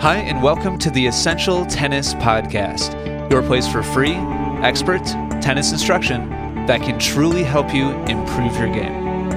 Hi, and welcome to the Essential Tennis Podcast, your place for free, expert tennis instruction that can truly help you improve your game.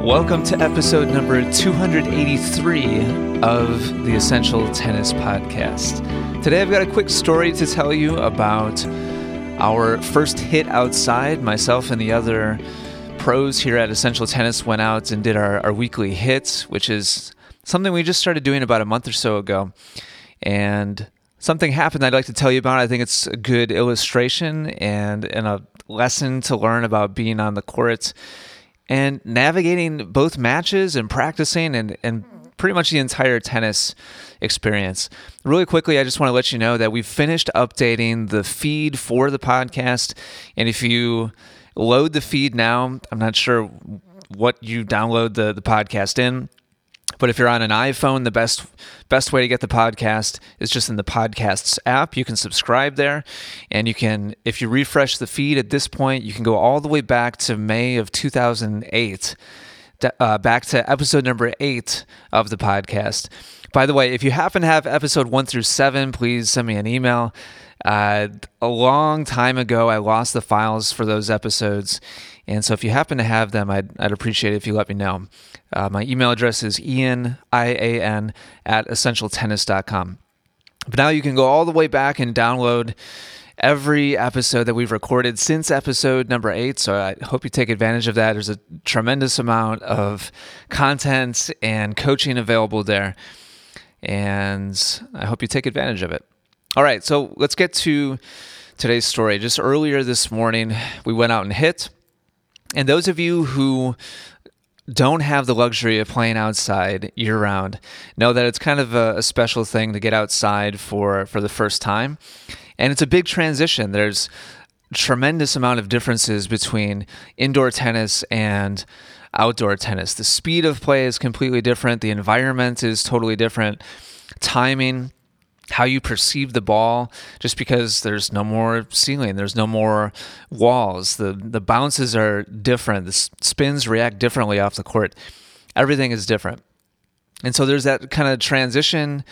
Welcome to episode number 283 of the Essential Tennis Podcast. Today, I've got a quick story to tell you about our first hit outside. Myself and the other pros here at Essential Tennis went out and did our, our weekly hits, which is something we just started doing about a month or so ago. And something happened I'd like to tell you about. I think it's a good illustration and, and a lesson to learn about being on the court and navigating both matches and practicing and, and pretty much the entire tennis experience. Really quickly, I just want to let you know that we've finished updating the feed for the podcast. And if you load the feed now, I'm not sure what you download the, the podcast in. But if you're on an iPhone, the best best way to get the podcast is just in the podcasts app. You can subscribe there, and you can, if you refresh the feed at this point, you can go all the way back to May of 2008, uh, back to episode number eight of the podcast. By the way, if you happen to have episode one through seven, please send me an email. Uh, a long time ago, I lost the files for those episodes. And so if you happen to have them, I'd, I'd appreciate it if you let me know. Uh, my email address is ian, I-A-N, at essentialtennis.com. But now you can go all the way back and download every episode that we've recorded since episode number eight. So I hope you take advantage of that. There's a tremendous amount of content and coaching available there. And I hope you take advantage of it. All right, so let's get to today's story. Just earlier this morning, we went out and hit. And those of you who don't have the luxury of playing outside year round know that it's kind of a, a, special thing to get outside for for the first time. And it's a big transition. There's tremendous amount of differences between indoor tennis and outdoor tennis. The speed of play is completely different. The environment is totally different. Timing how you perceive the ball just because there's no more ceiling there's no more walls. The the bounces are different. The spins react differently off the court. Everything is different. And so there's that kind of transition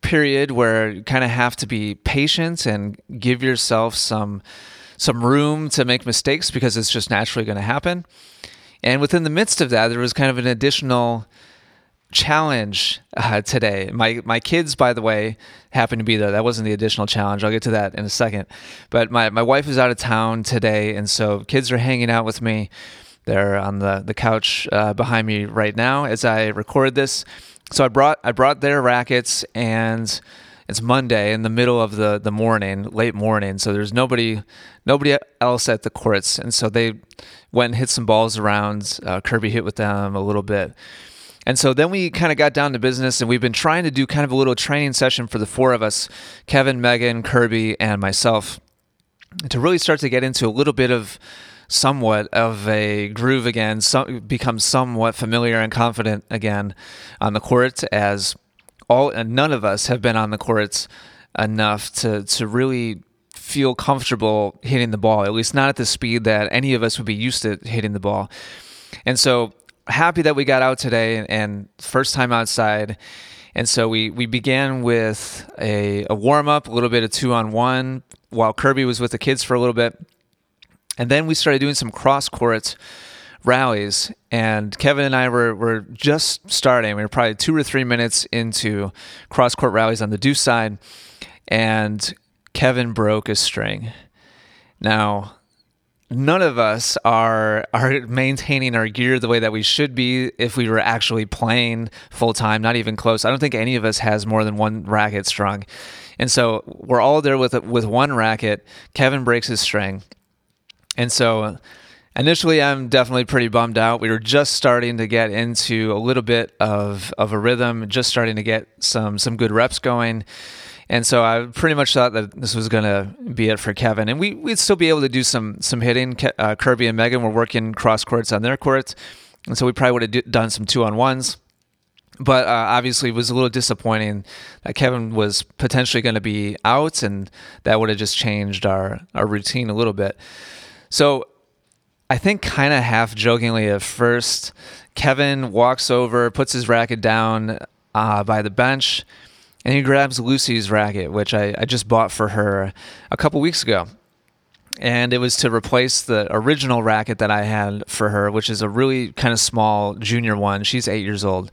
period where you kind of have to be patient and give yourself some some room to make mistakes because it's just naturally going to happen. And within the midst of that there was kind of an additional challenge uh, today. My my kids, by the way, happened to be there. That wasn't the additional challenge. I'll get to that in a second. But my, my wife is out of town today, and so kids are hanging out with me. They're on the the couch uh, behind me right now as I record this. So I brought I brought their rackets and. It's Monday in the middle of the, the morning, late morning, so there's nobody nobody else at the courts, and so they went and hit some balls around. Uh, Kirby hit with them a little bit, and so then we kind of got down to business and we've been trying to do kind of a little training session for the four of us Kevin, Megan, Kirby, and myself to really start to get into a little bit of somewhat of a groove again, some, become somewhat familiar and confident again on the court as all and none of us have been on the courts enough to to really feel comfortable hitting the ball, at least not at the speed that any of us would be used to hitting the ball. And so happy that we got out today and first time outside. And so we, we began with a, a warm up, a little bit of two on one while Kirby was with the kids for a little bit. And then we started doing some cross court rallies. And Kevin and I were, were just starting. We were probably two or three minutes into cross court rallies on the deuce side. And Kevin broke a string. Now, none of us are are maintaining our gear the way that we should be if we were actually playing full time not even close. I don't think any of us has more than one racket strung. And so we're all there with with one racket. Kevin breaks his string. And so initially i'm definitely pretty bummed out. We were just starting to get into a little bit of of a rhythm just starting to get some some good reps going and so I pretty much thought that this was going to be it for Kevin. And we, we'd still be able to do some some hitting. Uh, Kirby and Megan were working cross courts on their courts. And so we probably would have done some two on ones. But uh, obviously, it was a little disappointing that Kevin was potentially going to be out, and that would have just changed our, our routine a little bit. So I think, kind of half jokingly at first, Kevin walks over, puts his racket down uh, by the bench, and he grabs Lucy's racket, which I, I just bought for her a couple weeks ago. And it was to replace the original racket that I had for her, which is a really kind of small junior one. She's eight years old.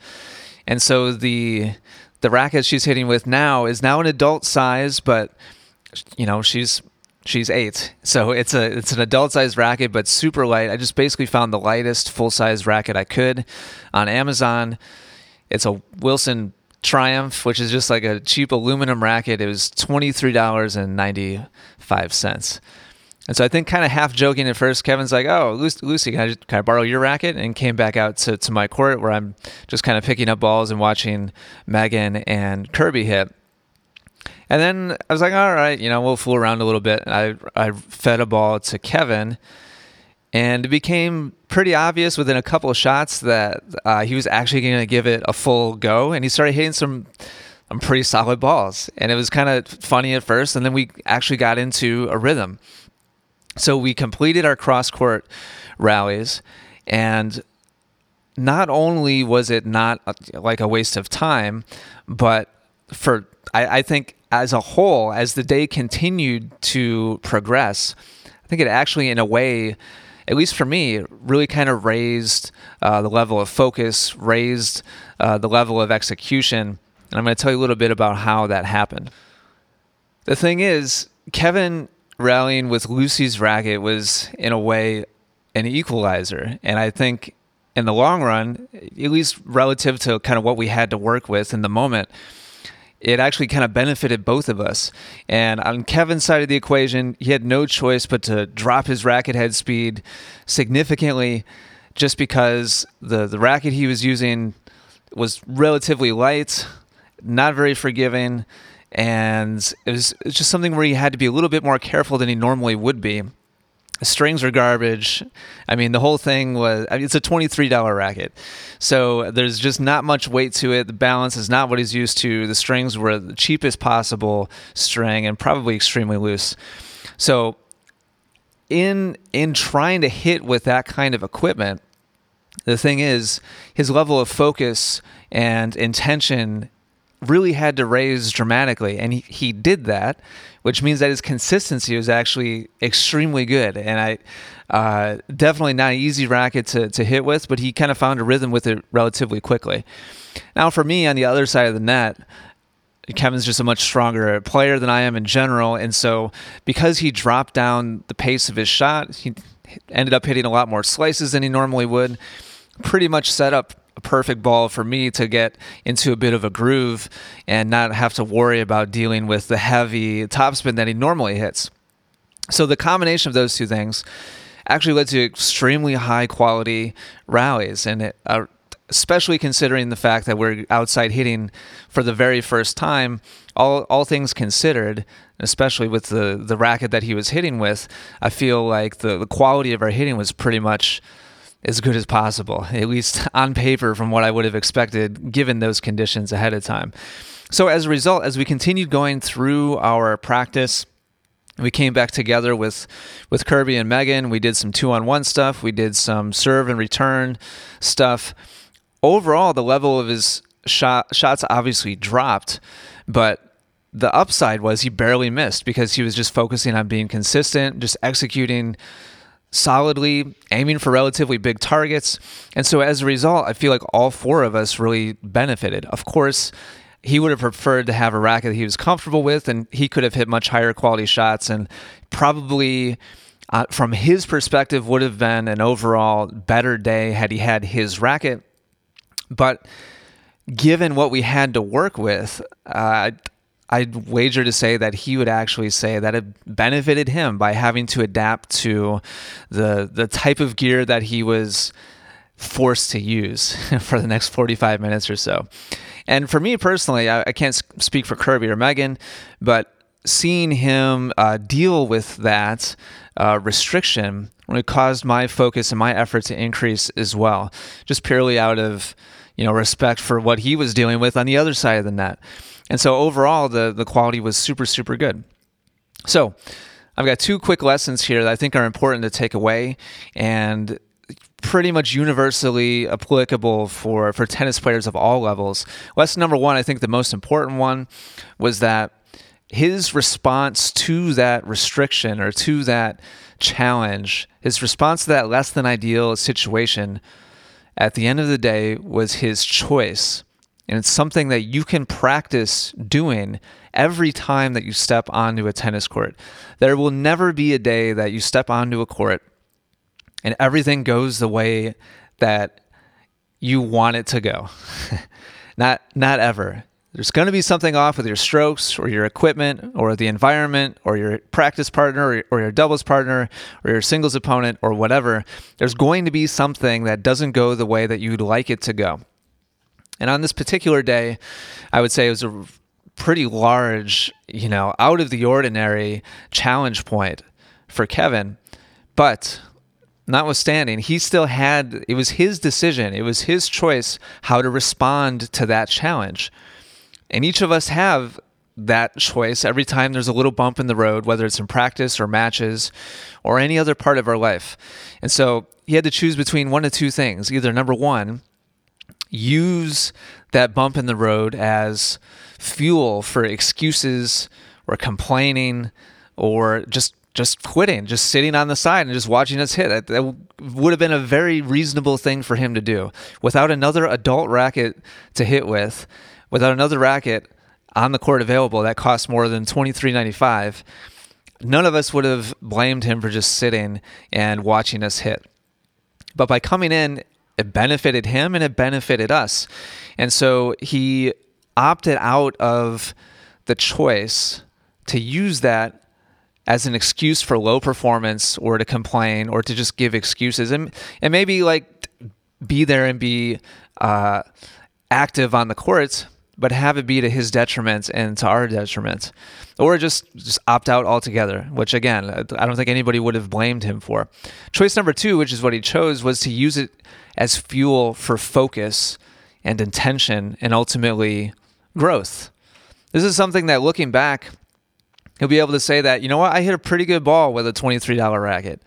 And so the the racket she's hitting with now is now an adult size, but you know, she's she's eight. So it's a it's an adult size racket, but super light. I just basically found the lightest full size racket I could on Amazon. It's a Wilson Triumph, which is just like a cheap aluminum racket. It was twenty three dollars and so I think, kind of half joking at first, Kevin's like, "Oh, Lucy, can I, can I borrow your racket?" And came back out to, to my court where I'm just kind of picking up balls and watching Megan and Kirby hit. And then I was like, "All right, you know, we'll fool around a little bit." And I I fed a ball to Kevin, and it became pretty obvious within a couple of shots that uh, he was actually going to give it a full go, and he started hitting some some pretty solid balls. And it was kind of funny at first, and then we actually got into a rhythm. So we completed our cross court rallies, and not only was it not a, like a waste of time, but for I, I think as a whole, as the day continued to progress, I think it actually, in a way, at least for me, really kind of raised uh, the level of focus, raised uh, the level of execution. And I'm going to tell you a little bit about how that happened. The thing is, Kevin rallying with Lucy's racket was, in a way, an equalizer. And I think in the long run, at least relative to kind of what we had to work with in the moment, it actually kind of benefited both of us. And on Kevin's side of the equation, he had no choice but to drop his racket head speed significantly just because the, the racket he was using was relatively light, not very forgiving, and it was, it was just something where he had to be a little bit more careful than he normally would be. Strings are garbage. I mean, the whole thing was, I mean, it's a $23 racket. So there's just not much weight to it. The balance is not what he's used to. The strings were the cheapest possible string and probably extremely loose. So in in trying to hit with that kind of equipment, the thing is his level of focus and intention really had to raise dramatically. And he, he did that, which means that his consistency was actually extremely good. And I uh, definitely not an easy racket to, to hit with, but he kind of found a rhythm with it relatively quickly. Now, for me on the other side of the net, Kevin's just a much stronger player than I am in general. And so, because he dropped down the pace of his shot, he ended up hitting a lot more slices than he normally would. Pretty much set up a perfect ball for me to get into a bit of a groove and not have to worry about dealing with the heavy topspin that he normally hits. So the combination of those two things actually led to extremely high quality rallies, and it, uh, especially considering the fact that we're outside hitting for the very first time. All all things considered, especially with the the racket that he was hitting with, I feel like the the quality of our hitting was pretty much as good as possible, at least on paper, from what I would have expected given those conditions ahead of time. So, as a result, as we continued going through our practice, we came back together with with Kirby and Megan. We did some two on one stuff. We did some serve and return stuff. Overall, the level of his shot, shots obviously dropped, but the upside was he barely missed because he was just focusing on being consistent, just executing solidly, aiming for relatively big targets. And so as a result, I feel like all four of us really benefited. Of course, he would have preferred to have a racket that he was comfortable with, and he could have hit much higher quality shots and probably. Uh, from his perspective, would have been an overall better day had he had his racket. But given what we had to work with, uh, I'd wager to say that he would actually say that it benefited him by having to adapt to the the type of gear that he was forced to use for the next 45 minutes or so. And for me personally, I, I can't speak for Kirby or Megan, but seeing him uh, deal with that uh, restriction really caused my focus and my effort to increase as well, just purely out of you know respect for what he was dealing with on the other side of the net. And so overall, the, the quality was super, super good. So I've got two quick lessons here that I think are important to take away. And pretty much universally applicable for, for tennis players of all levels. Lesson number one, I think the most important one, was that his response to that restriction or to that challenge, his response to that less than ideal situation, at the end of the day was his choice. And it's something that you can practice doing every time that you step onto a tennis court. There will never be a day that you step onto a court and everything goes the way that you want it to go. not not ever. There's going to be something off with your strokes or your equipment or the environment or your practice partner or your, or your doubles partner or your singles opponent or whatever. There's going to be something that doesn't go the way that you'd like it to go. And on this particular day, I would say it was a pretty large, you know, out of the ordinary challenge point for Kevin. But notwithstanding, he still had it was his decision, it was his choice how to respond to that challenge. And each of us have that choice every time there's a little bump in the road, whether it's in practice or matches or any other part of our life. And so he had to choose between one of two things. Either number one, use that bump in the road as fuel for excuses or complaining or just just quitting, just sitting on the side and just watching us hit. That, that, would have been a very reasonable thing for him to do. Without another adult racket to hit with, without another racket on the court available that costs more than twenty three ninety five, none of us would have blamed him for just sitting and watching us hit. But by coming in, it benefited him and it benefited us. And so he opted out of the choice to use that as an excuse for low performance or to complain or to just give excuses and and maybe like be there and be uh, active on the courts but have it be to his detriment and to our detriment or just just opt out altogether which again i don't think anybody would have blamed him for. Choice number two which is what he chose was to use it as fuel for focus and intention and ultimately growth. This is something that looking back he'll be able to say that, you know what, I hit a pretty good ball with a $23 racket.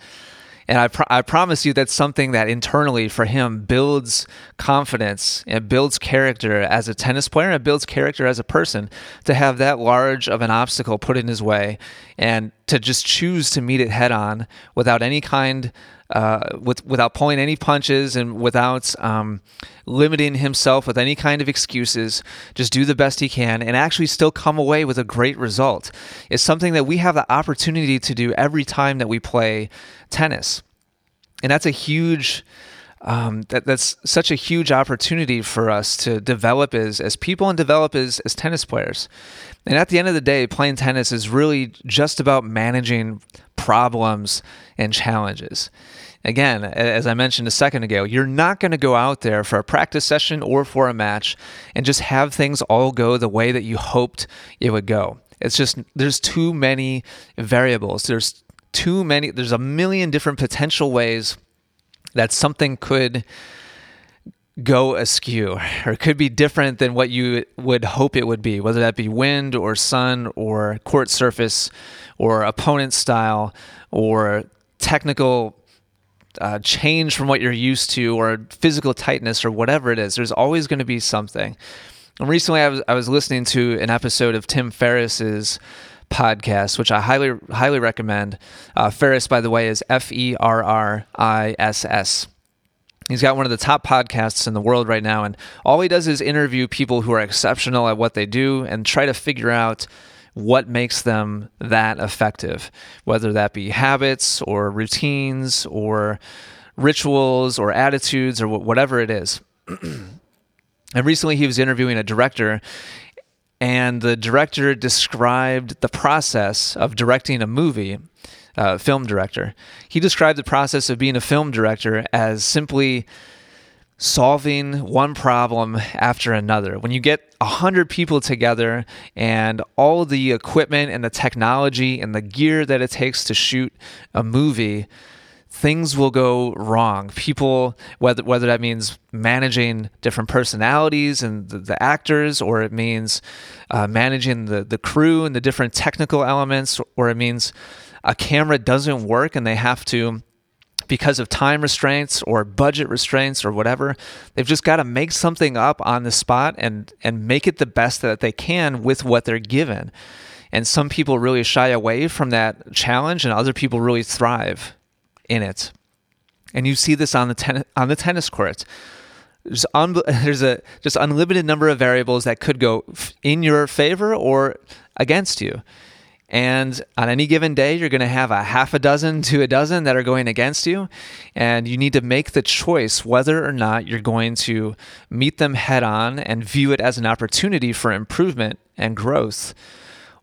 And I, I promise you that's something that internally for him builds confidence and builds character as a tennis player and builds character as a person to have that large of an obstacle put in his way and to just choose to meet it head on without any kind uh, with, without pulling any punches and without um, limiting himself with any kind of excuses, just do the best he can and actually still come away with a great result is something that we have the opportunity to do every time that we play tennis. And that's a huge. Um, that that's such a huge opportunity for us to develop as as people and develop as as tennis players. And at the end of the day, playing tennis is really just about managing problems and challenges. Again, as I mentioned a second ago, you're not going to go out there for a practice session or for a match and just have things all go the way that you hoped it would go. It's just, there's too many variables. There's too many, there's a million different potential ways that something could go askew or could be different than what you would hope it would be, whether that be wind or sun or court surface or opponent style or technical uh, change from what you're used to or physical tightness or whatever it is. There's always going to be something. And recently, I was I was listening to an episode of Tim Ferriss's podcast, which I highly highly recommend. Uh, Ferriss, by the way, is F E R R I S S. He's got one of the top podcasts in the world right now, and all he does is interview people who are exceptional at what they do and try to figure out what makes them that effective, whether that be habits or routines or rituals or attitudes or whatever it is. and recently he was interviewing a director and the director described the process of directing a movie uh, film director he described the process of being a film director as simply solving one problem after another. When you get a hundred people together and all the equipment and the technology and the gear that it takes to shoot a movie, things will go wrong. People, whether whether that means managing different personalities and the, the actors, or it means uh, managing the the crew and the different technical elements, or it means a camera doesn't work and they have to because of time restraints or budget restraints or whatever. They've just got to make something up on the spot and and make it the best that they can with what they're given. And some people really shy away from that challenge and other people really thrive in it. And you see this on the ten- on the tennis court. There's, un- there's a just unlimited number of variables that could go in your favor or against you. And on any given day, you're going to have a half a dozen to a dozen that are going against you. And you need to make the choice whether or not you're going to meet them head on and view it as an opportunity for improvement and growth,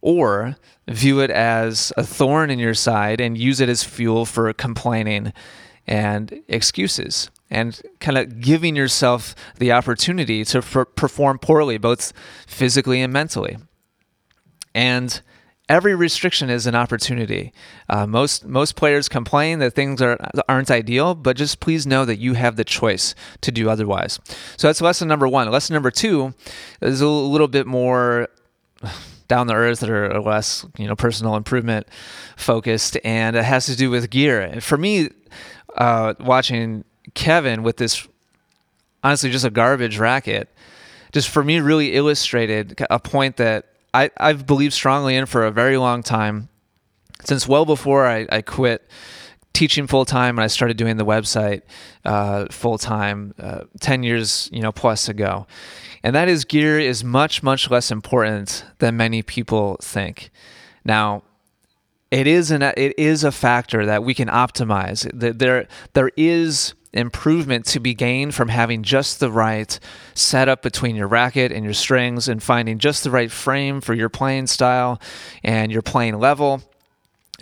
or view it as a thorn in your side and use it as fuel for complaining and excuses and kind of giving yourself the opportunity to perform poorly, both physically and mentally. And every restriction is an opportunity. Uh, most most players complain that things are aren't ideal, but just please know that you have the choice to do otherwise. So that's lesson number one. Lesson number two is a little bit more down the earth or less you know personal improvement focused, and it has to do with gear. And for me, uh, watching Kevin with this honestly just a garbage racket, just for me really illustrated a point that I, I've believed strongly in for a very long time, since well before I, I quit teaching full time and I started doing the website uh, full time uh, ten years you know plus ago, and that is gear is much much less important than many people think. Now, it is an it is a factor that we can optimize. There there is improvement to be gained from having just the right setup between your racket and your strings and finding just the right frame for your playing style and your playing level.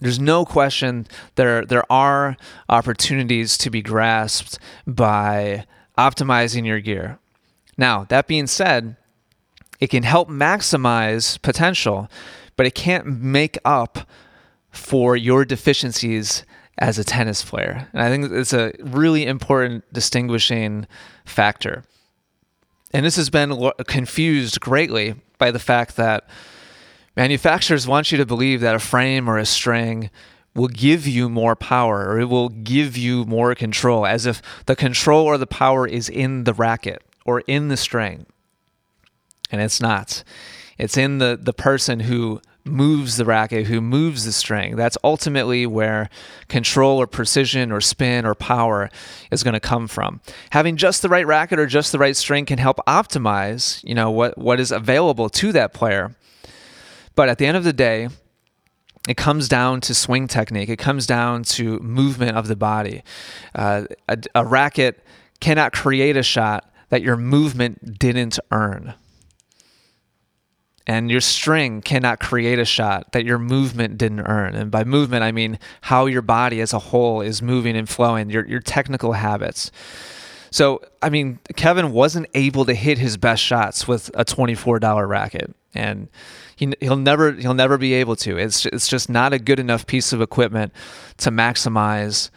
There's no question there there are opportunities to be grasped by optimizing your gear. Now, that being said, it can help maximize potential, but it can't make up for your deficiencies as a tennis player. And I think it's a really important distinguishing factor. And this has been confused greatly by the fact that manufacturers want you to believe that a frame or a string will give you more power or it will give you more control, as if the control or the power is in the racket or in the string. And it's not. It's in the, the person who moves the racket, who moves the string. That's ultimately where control or precision or spin or power is going to come from. Having just the right racket or just the right string can help optimize, you know, what what is available to that player. But at the end of the day, it comes down to swing technique. It comes down to movement of the body. Uh, a, a racket cannot create a shot that your movement didn't earn and your string cannot create a shot that your movement didn't earn. And by movement, I mean how your body as a whole is moving and flowing, your, your technical habits. So, I mean, Kevin wasn't able to hit his best shots with a $24 racket. And he, he'll never he'll never be able to. It's it's just not a good enough piece of equipment to maximize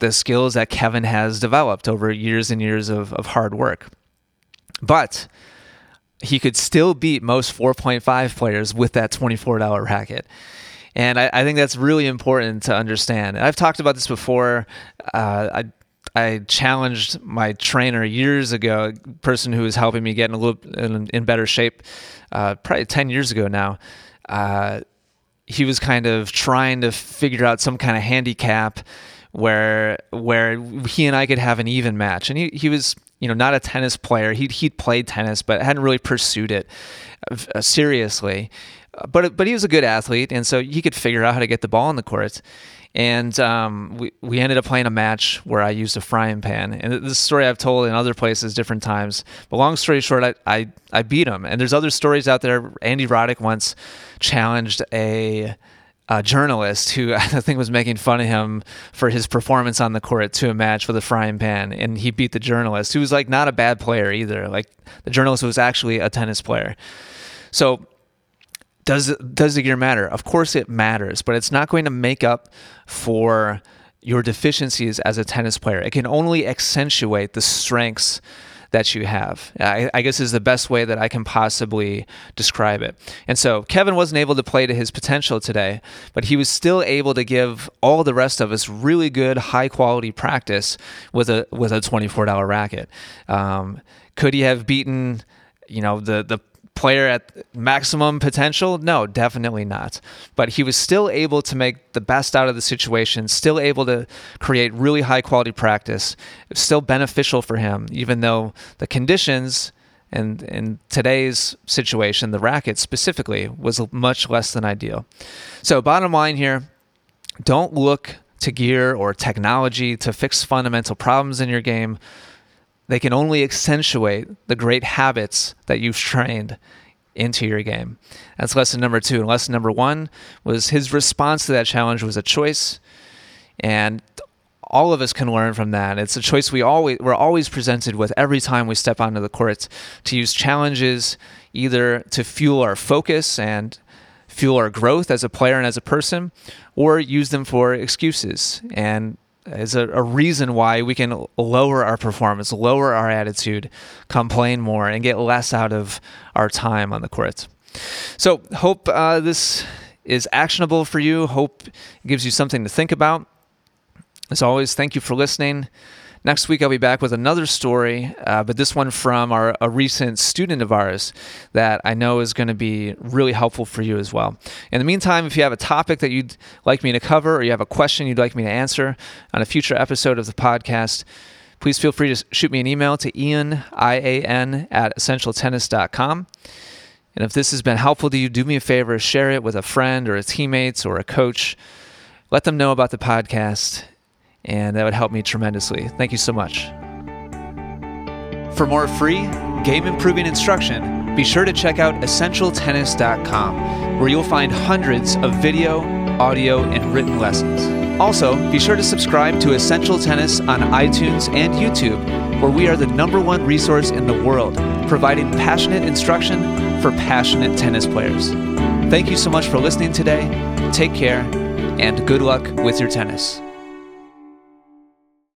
the skills that Kevin has developed over years and years of, of hard work. But he could still beat most 4.5 players with that $24 racket. And I, I, think that's really important to understand. And I've talked about this before. Uh, I I challenged my trainer years ago, person who was helping me get in a little in, in better shape, uh, probably ten years ago now. Uh, he was kind of trying to figure out some kind of handicap where where he and I could have an even match, and he he was you know, not a tennis player. He'd, he'd played tennis, but hadn't really pursued it uh, seriously. But, but he was a good athlete, and so he could figure out how to get the ball in the court. And um, we, we ended up playing a match where I used a frying pan. And this story I've told in other places different times. But long story short, I, I, I beat him. And there's other stories out there. Andy Roddick once challenged a uh, journalist who I think was making fun of him for his performance on the court to a match with a frying pan, and he beat the journalist, who was like not a bad player either. Like the journalist was actually a tennis player. So does does the gear matter? Of course it matters, but it's not going to make up for your deficiencies as a tennis player. It can only accentuate the strengths that you have. I, I, guess is the best way that I can possibly describe it. And so Kevin wasn't able to play to his potential today, but he was still able to give all the rest of us really good, high quality practice with a with a twenty four dollar racket. Um, could he have beaten? You know the the player at maximum potential? No, definitely not. But he was still able to make the best out of the situation, still able to create really high quality practice. Still beneficial for him, even though the conditions and in today's situation, the racket specifically was much less than ideal. So, bottom line here don't look to gear or technology to fix fundamental problems in your game. They can only accentuate the great habits that you've trained into your game. That's lesson number two. And lesson number one was his response to that challenge was a choice. And all of us can learn from that. It's a choice we always we're always presented with every time we step onto the court to use challenges either to fuel our focus and fuel our growth as a player and as a person, or use them for excuses and is a, a, reason why we can lower our performance, lower our attitude, complain more, and get less out of our time on the court. So, hope uh, this is actionable for you. Hope it gives you something to think about. As always, thank you for listening. Next week, I'll be back with another story, uh, but this one from our, a recent student of ours that I know is going to be really helpful for you as well. In the meantime, if you have a topic that you'd like me to cover or you have a question you'd like me to answer on a future episode of the podcast, please feel free to shoot me an email to ian, I-A-N, at essentialtennis.com. And if this has been helpful to you, do me a favor, share it with a friend or a teammate or a coach. Let them know about the podcast and that would help me tremendously. Thank you so much. For more free game improving instruction, be sure to check out essentialtennis.com, where you'll find hundreds of video, audio, and written lessons. Also, be sure to subscribe to Essential Tennis on iTunes and YouTube, where we are the number one resource in the world, providing passionate instruction for passionate tennis players. Thank you so much for listening today. Take care, and good luck with your tennis.